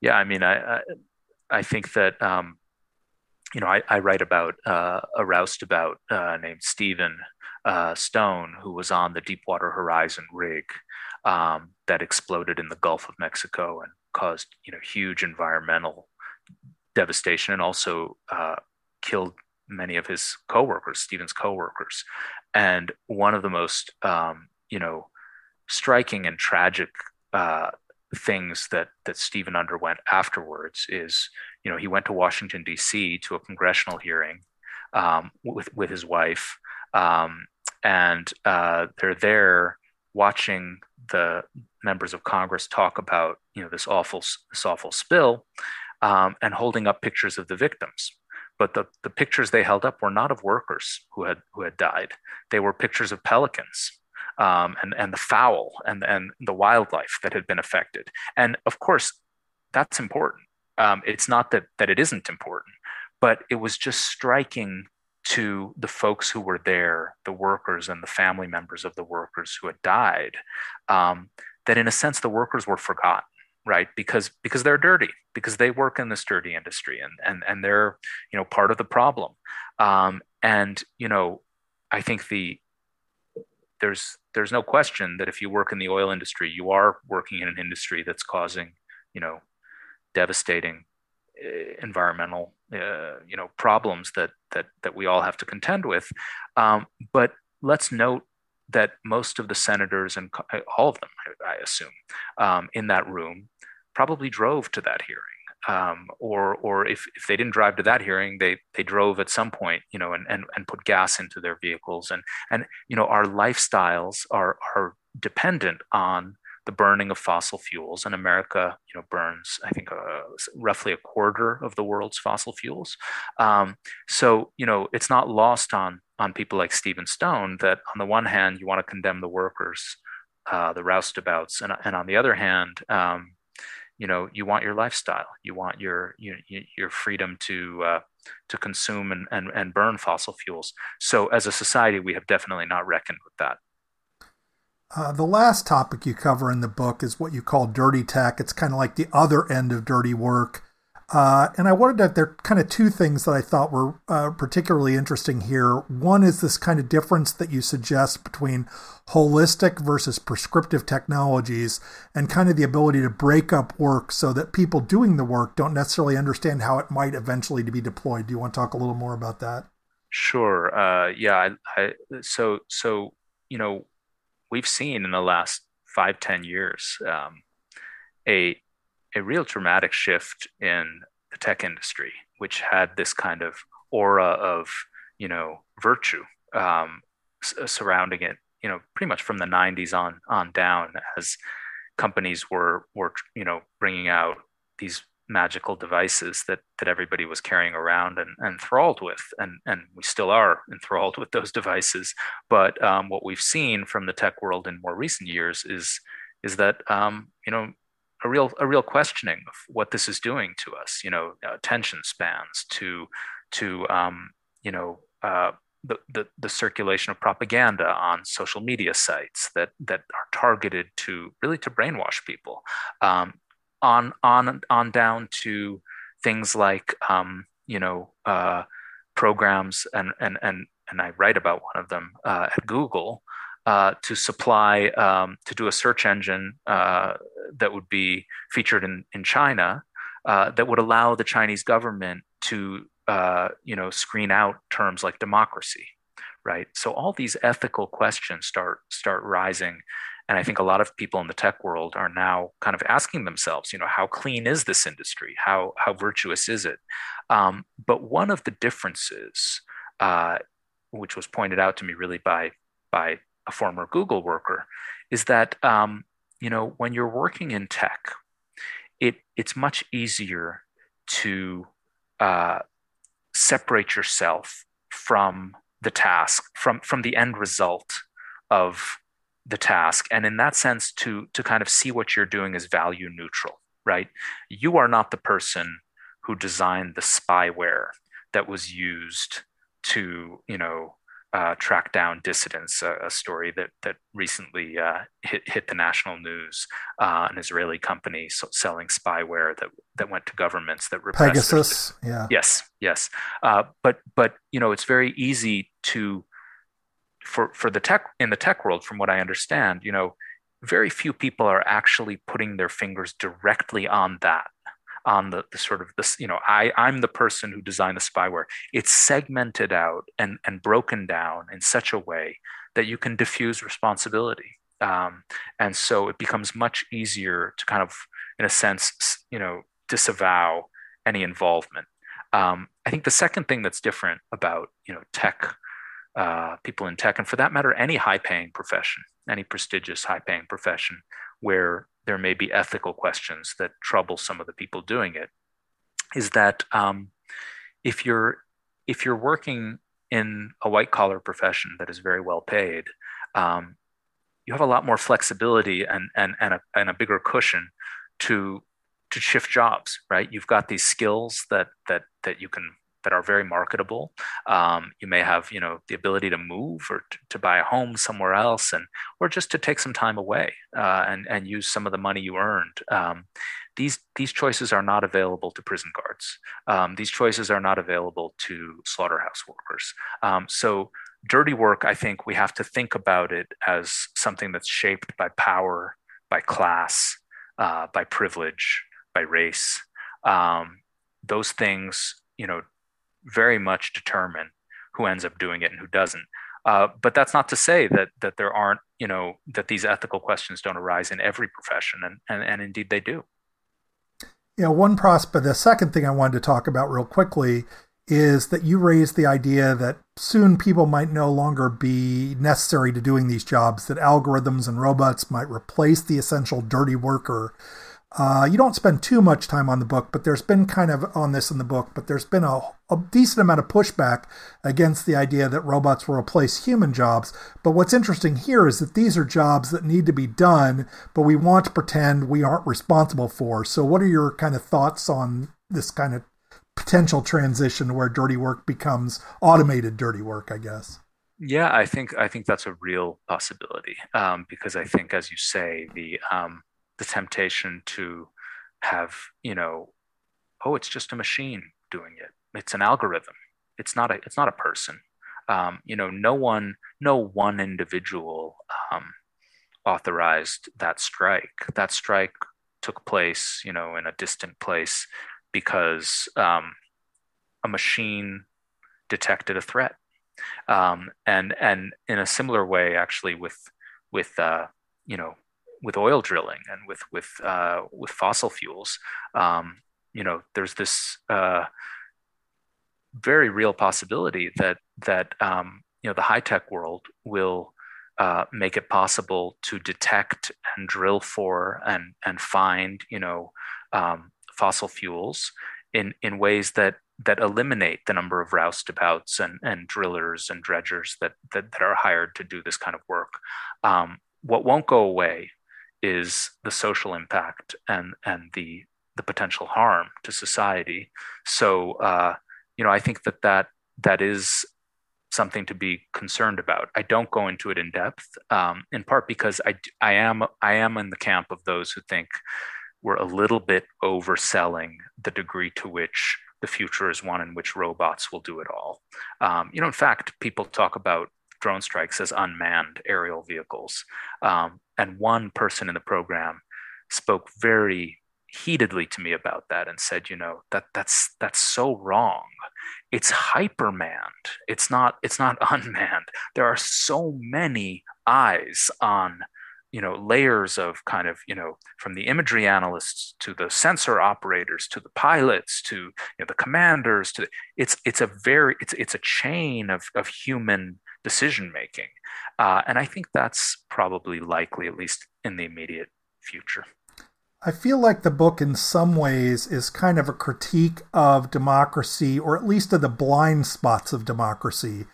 Speaker 2: Yeah, I mean, I I, I think that um, you know I, I write about uh, a roustabout uh, named Stephen uh, Stone who was on the Deepwater Horizon rig um, that exploded in the Gulf of Mexico and caused you know huge environmental devastation and also uh, killed many of his coworkers, Stephen's coworkers. And one of the most, um, you know, striking and tragic uh, things that that Stephen underwent afterwards is, you know, he went to Washington D.C. to a congressional hearing um, with with his wife, um, and uh, they're there watching the members of Congress talk about, you know, this awful this awful spill, um, and holding up pictures of the victims but the, the pictures they held up were not of workers who had who had died. They were pictures of pelicans um, and and the fowl and and the wildlife that had been affected. And of course, that's important. Um, it's not that that it isn't important, but it was just striking to the folks who were there, the workers and the family members of the workers who had died, um, that in a sense the workers were forgotten right? Because because they're dirty because they work in this dirty industry and and and they're you know part of the problem. Um, and you know i think the there's there's no question that if you work in the oil industry you are working in an industry that's causing you know devastating uh, environmental uh, you know problems that that that we all have to contend with. Um, but let's note that most of the senators and all of them, I assume, um, in that room probably drove to that hearing. Um, or, or if, if they didn't drive to that hearing, they, they drove at some point, you know, and, and, and put gas into their vehicles. And, and, you know, our lifestyles are, are dependent on the the burning of fossil fuels, and America, you know, burns I think uh, roughly a quarter of the world's fossil fuels. Um, so you know, it's not lost on on people like Stephen Stone that on the one hand you want to condemn the workers, uh, the roustabouts, and and on the other hand. Um, you know, you want your lifestyle, you want your your, your freedom to uh, to consume and, and, and burn fossil fuels. So, as a society, we have definitely not reckoned with that.
Speaker 1: Uh, the last topic you cover in the book is what you call dirty tech. It's kind of like the other end of dirty work. Uh, and I wanted to, there are kind of two things that I thought were uh, particularly interesting here. One is this kind of difference that you suggest between holistic versus prescriptive technologies and kind of the ability to break up work so that people doing the work don't necessarily understand how it might eventually be deployed. Do you want to talk a little more about that?
Speaker 2: Sure. Uh, yeah. I, I, so, so, you know, we've seen in the last five ten years um, a a real dramatic shift in the tech industry, which had this kind of aura of you know virtue um, uh, surrounding it. You know, pretty much from the '90s on on down, as companies were were you know bringing out these magical devices that that everybody was carrying around and, and enthralled with, and and we still are enthralled with those devices. But um, what we've seen from the tech world in more recent years is is that um, you know a real a real questioning of what this is doing to us. You know, attention spans to to um, you know uh, the, the, the circulation of propaganda on social media sites that that are targeted to really to brainwash people. Um, on on on down to things like um, you know uh, programs and and and and I write about one of them uh, at Google uh, to supply um, to do a search engine uh, that would be featured in in China uh, that would allow the Chinese government to uh, you know screen out terms like democracy right so all these ethical questions start start rising and I think a lot of people in the tech world are now kind of asking themselves, you know, how clean is this industry? How how virtuous is it? Um, but one of the differences, uh, which was pointed out to me really by by a former Google worker, is that um, you know when you're working in tech, it it's much easier to uh, separate yourself from the task, from from the end result of the task and in that sense to to kind of see what you're doing as value neutral right? You are not the person who designed the spyware that was used to you know uh, track down dissidents, a, a, story that that recently uh, hit, hit the national news. Uh, an Israeli company so selling spyware that that went to governments that repressed.
Speaker 1: Pegasus, yeah.
Speaker 2: Yes, yes. Uh, but but you know it's very easy to for for the tech in the tech world, from what I understand, you know, very few people are actually putting their fingers directly on that on the, the sort of this you know i i'm the person who designed the spyware. It's segmented out and and broken down in such a way that you can diffuse responsibility. Um, and so it becomes much easier to kind of in a sense you know disavow any involvement. Um, i think the second thing that's different about you know tech uh, people in tech, and for that matter, any high paying profession, any prestigious high paying profession where there may be ethical questions that trouble some of the people doing it, is that um, if you're if you're working in a white collar profession that is very well paid, um, you have a lot more flexibility and and and a, and a bigger cushion to to shift jobs. Right, you've got these skills that that that you can that are very marketable. Um, you may have, you know, the ability to move or to, to, buy a home somewhere else, and or just to take some time away uh, and and use some of the money you earned. Um, these these choices are not available to prison guards. Um, these choices are not available to slaughterhouse workers. Um, so dirty work, I think we have to think about it as something that's shaped by power, by class, uh, by privilege, by race. Um, those things you know very much determine who ends up doing it and who doesn't. Uh, but that's not to say that that there aren't, you know, that these ethical questions don't arise in every profession, and and, and indeed they do.
Speaker 1: Yeah, one prospect. The second thing I wanted to talk about real quickly is that you raised the idea that soon people might no longer be necessary to doing these jobs, that algorithms and robots might replace the essential dirty worker. Uh, you don't spend too much time on the book, but there's been kind of on this in the book, but there's been a, a decent amount of pushback against the idea that robots will replace human jobs. But what's interesting here is that these are jobs that need to be done, but we want to pretend we aren't responsible for. So, what are your kind of thoughts on this kind of potential transition where dirty work becomes automated dirty work, I guess.
Speaker 2: Yeah, I think I think that's a real possibility um, because I think, as you say, the um, the temptation to have you know, oh, it's just a machine doing it. It's an algorithm. It's not a it's not a person. Um, you know, no one no one individual um, authorized that strike. That strike took place, you know, in a distant place because um, a machine detected a threat. Um, and and in a similar way, actually, with with uh, you know with oil drilling and with with uh, with fossil fuels, um, you know, there's this uh, very real possibility that that um, you know the high tech world will uh, make it possible to detect and drill for and and find you know um, fossil fuels in in ways that that eliminate the number of roustabouts and, and drillers and dredgers that, that, that are hired to do this kind of work. Um, what won't go away is the social impact and and the the potential harm to society. So uh, you know, I think that that that is something to be concerned about. I don't go into it in depth, um, in part because I I am I am in the camp of those who think we're a little bit overselling the degree to which the future is one in which robots will do it all. Um, you know, in fact, people talk about drone strikes as unmanned aerial vehicles. Um, and one person in the program spoke very heatedly to me about that and said, you know, that that's that's so wrong. It's hypermanned. It's not it's not unmanned. There are so many eyes on you know layers of kind of you know from the imagery analysts to the sensor operators to the pilots to you know, the commanders to it's it's a very it's it's a chain of of human decision making uh, and i think that's probably likely at least in the immediate future
Speaker 1: I feel like the book, in some ways, is kind of a critique of democracy, or at least of the blind spots of democracy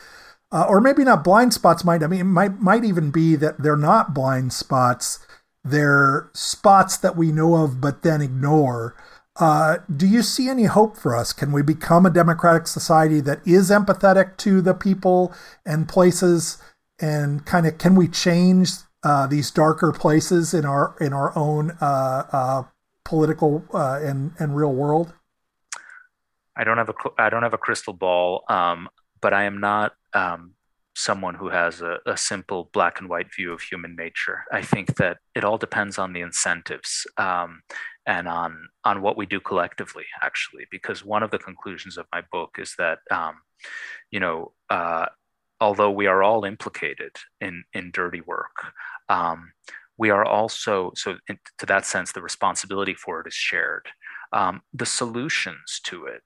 Speaker 1: uh, or maybe not blind spots. Might I mean might might even be that they're not blind spots. They're spots that we know of, but then ignore. Uh, do you see any hope for us? Can we become a democratic society that is empathetic to the people and places, and kind of can we change uh, these darker places in our in our own uh, uh political uh, and and real world?
Speaker 2: I don't have a I don't have a crystal ball, um, but I am not um, someone who has a, a, simple black and white view of human nature. I think that it all depends on the incentives um, and on on what we do collectively, actually. Because one of the conclusions of my book is that um, you know, uh, although we are all implicated in in dirty work. Um, we are also so in, to that sense the responsibility for it is shared um, the solutions to it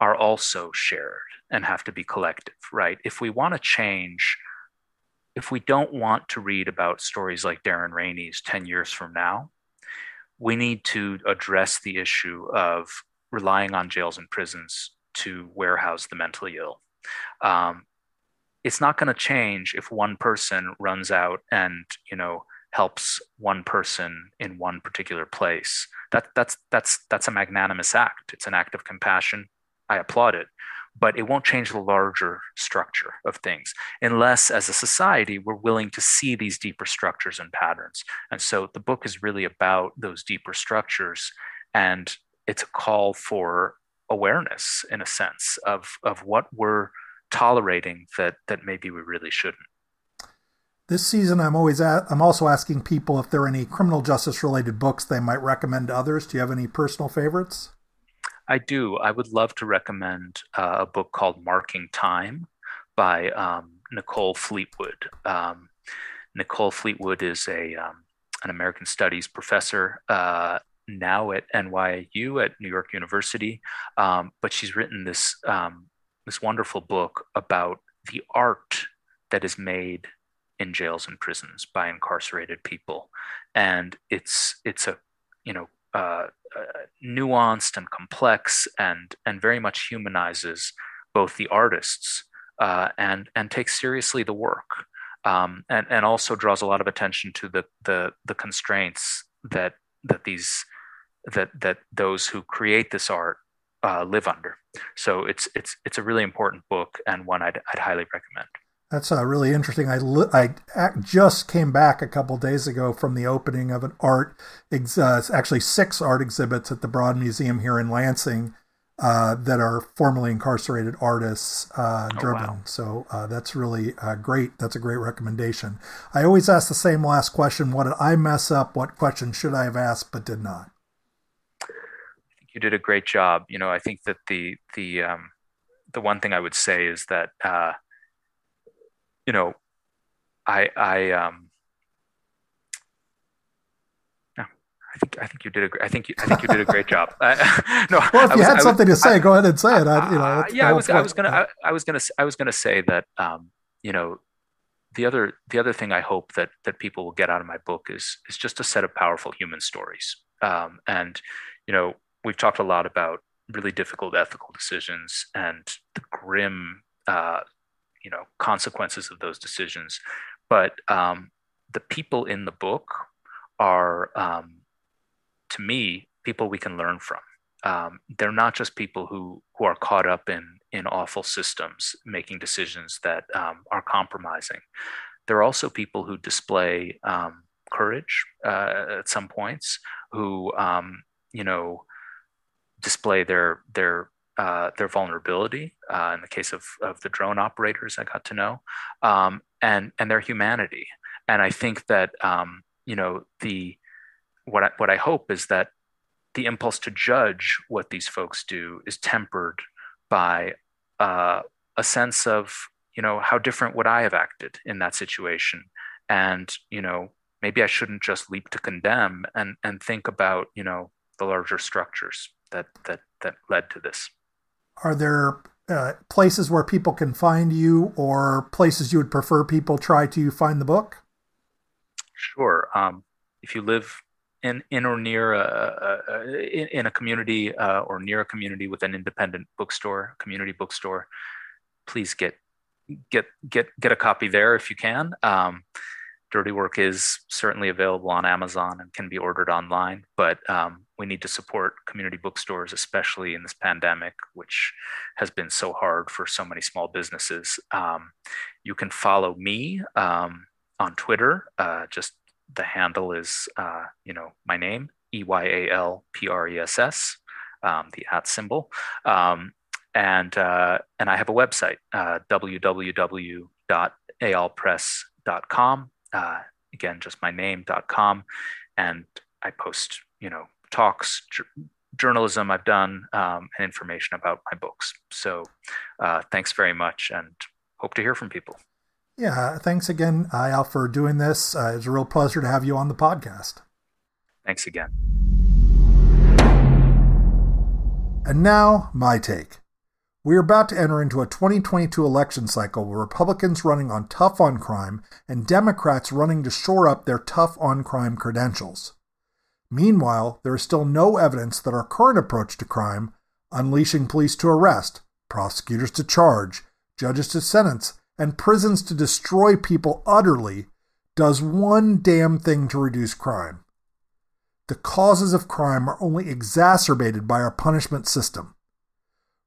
Speaker 2: are also shared and have to be collective, right? If we want to change, if we don't want to read about stories like Darren Rainey's 10 years from now, we need to address the issue of relying on jails and prisons to warehouse the mentally ill. Um, it's not going to change if one person runs out and you know helps one person in one particular place. That that's that's that's a magnanimous act. It's an act of compassion. I applaud it but it won't change the larger structure of things unless, as a society, we're willing to see these deeper structures and patterns. And so the book is really about those deeper structures, and it's a call for awareness, in a sense, of, of what we're tolerating that, that maybe we really shouldn't.
Speaker 1: This season, I'm always at, I'm also asking people if there are any criminal justice related books they might recommend to others. Do you have any personal favorites?
Speaker 2: I do. I would love to recommend uh, a book called Marking Time by um, Nicole Fleetwood. Um, Nicole Fleetwood is a um, an American Studies professor uh, now at NYU at New York University, um, but she's written this um, this wonderful book about the art that is made in jails and prisons by incarcerated people, and it's it's a you know uh, uh, nuanced and complex and and very much humanizes both the artists uh, and and takes seriously the work um, and and also draws a lot of attention to the the the constraints that that these that that those who create this art uh, live under. So it's it's it's a really important book and one I'd I'd highly recommend.
Speaker 1: That's uh, really interesting. I, li- I just came back a couple days ago from the opening of an art, ex- uh, actually six art exhibits at the Broad Museum here in Lansing uh, that are formerly incarcerated artists uh, oh, driven. Wow. So uh, that's really uh, great. That's a great recommendation. I always ask the same last question: What did I mess up? What question should I have asked but did not?
Speaker 2: I think you did a great job. You know, I think that the the um, the one thing I would say is that uh, you know, I I um I think I think you did a I think you, I think you did a great job. Uh,
Speaker 1: no, well, if you was, had something was, to say, I, go ahead and say it. I, you know, uh,
Speaker 2: yeah, I was I was gonna I, I, was gonna I was gonna say that um, you know the other the other thing I hope that that people will get out of my book is is just a set of powerful human stories. Um, and you know we've talked a lot about really difficult ethical decisions and the grim uh, you know consequences of those decisions. But um, the people in the book are um, to me people we can learn from. Um, they're not just people who who are caught up in in awful systems making decisions that um, are compromising. There are also people who display um, courage uh, at some points who um, you know display their their uh, their vulnerability uh, in the case of, of the drone operators I got to know, um, and and their humanity. And I think that um, you know the what I, what I hope is that the impulse to judge what these folks do is tempered by uh, a sense of you know how different would I have acted in that situation, and you know maybe I shouldn't just leap to condemn and and think about you know the larger structures that that that led to this
Speaker 1: are there uh, places where people can find you or places you would prefer people try to find the book?
Speaker 2: Sure. Um, if you live in, in or near a, a, in, a community uh, or near a community with an independent bookstore, community bookstore, please get get get get a copy there if you can. Um, Dirty Work is certainly available on Amazon and can be ordered online, but um, we need to support community bookstores, especially in this pandemic, which has been so hard for so many small businesses. Um, you can follow me um, on Twitter. Uh, just the handle is, uh, you know, my name, E Y A L P R E S S, um, the at symbol. Um, and, uh, and I have a website, uh, www.eyalpress.com uh, again, just my name.com. And I post, you know, talks, journalism I've done, um, and information about my books. So uh, thanks very much and hope to hear from people.
Speaker 1: Yeah, thanks again, Eyal, for doing this. Uh, it's a real pleasure to have you on the podcast.
Speaker 2: Thanks again.
Speaker 1: And now, my take. We are about to enter into a 2022 election cycle with Republicans running on tough on crime and Democrats running to shore up their tough on crime credentials. Meanwhile, there is still no evidence that our current approach to crime, unleashing police to arrest, prosecutors to charge, judges to sentence, and prisons to destroy people utterly, does one damn thing to reduce crime. The causes of crime are only exacerbated by our punishment system.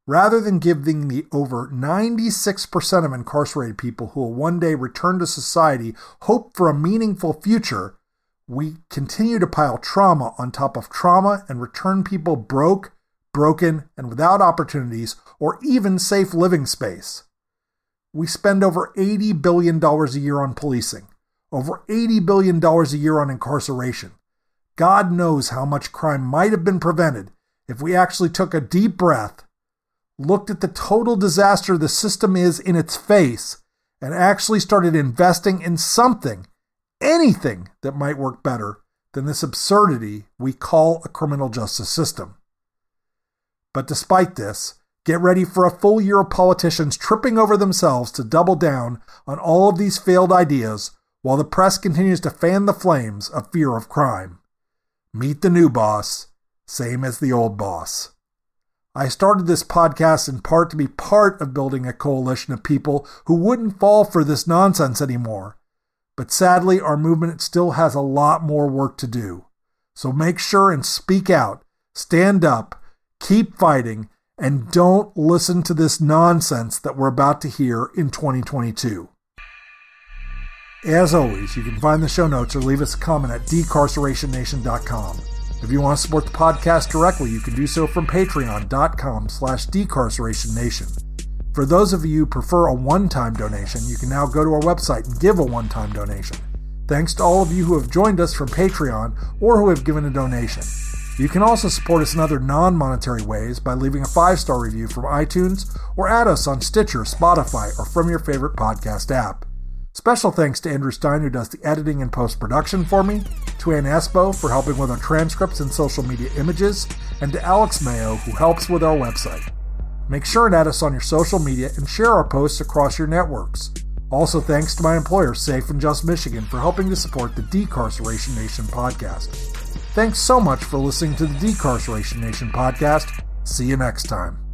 Speaker 1: Rather than giving the over 96% of incarcerated people who will one day return to society hope for a meaningful future, we continue to pile trauma on top of trauma and return people broke, broken, and without opportunities or even safe living space. We spend over $80 billion a year on policing, over $80 billion a year on incarceration. God knows how much crime might have been prevented if we actually took a deep breath looked at the total disaster the system is in its face and actually started investing in something, anything that might work better than this absurdity we call a criminal justice system. But despite this, Get ready for a full year of politicians tripping over themselves to double down on all of these failed ideas while the press continues to fan the flames of fear of crime. Meet the new boss, same as the old boss. I started this podcast in part to be part of building a coalition of people who wouldn't fall for this nonsense anymore. But sadly, our movement still has a lot more work to do. So make sure and speak out, stand up, keep fighting, and don't listen to this nonsense that we're about to hear in 2022. As always, you can find the show notes or leave us a comment at decarcerationnation.com. If you want to support the podcast directly, you can do so from patreon.com slash decarcerationnation. For those of you who prefer a one-time donation, you can now go to our website and give a one-time donation. Thanks to all of you who have joined us from Patreon or who have given a donation. You can also support us in other non-monetary ways by leaving a five-star review from iTunes or add us on Stitcher, Spotify, or from your favorite podcast app. Special thanks to Andrew Stein, who does the editing and post production for me, to Ann Espo for helping with our transcripts and social media images, and to Alex Mayo, who helps with our website. Make sure and add us on your social media and share our posts across your networks. Also, thanks to my employer, Safe and Just Michigan, for helping to support the Decarceration Nation podcast. Thanks so much for listening to the Decarceration Nation podcast. See you next time.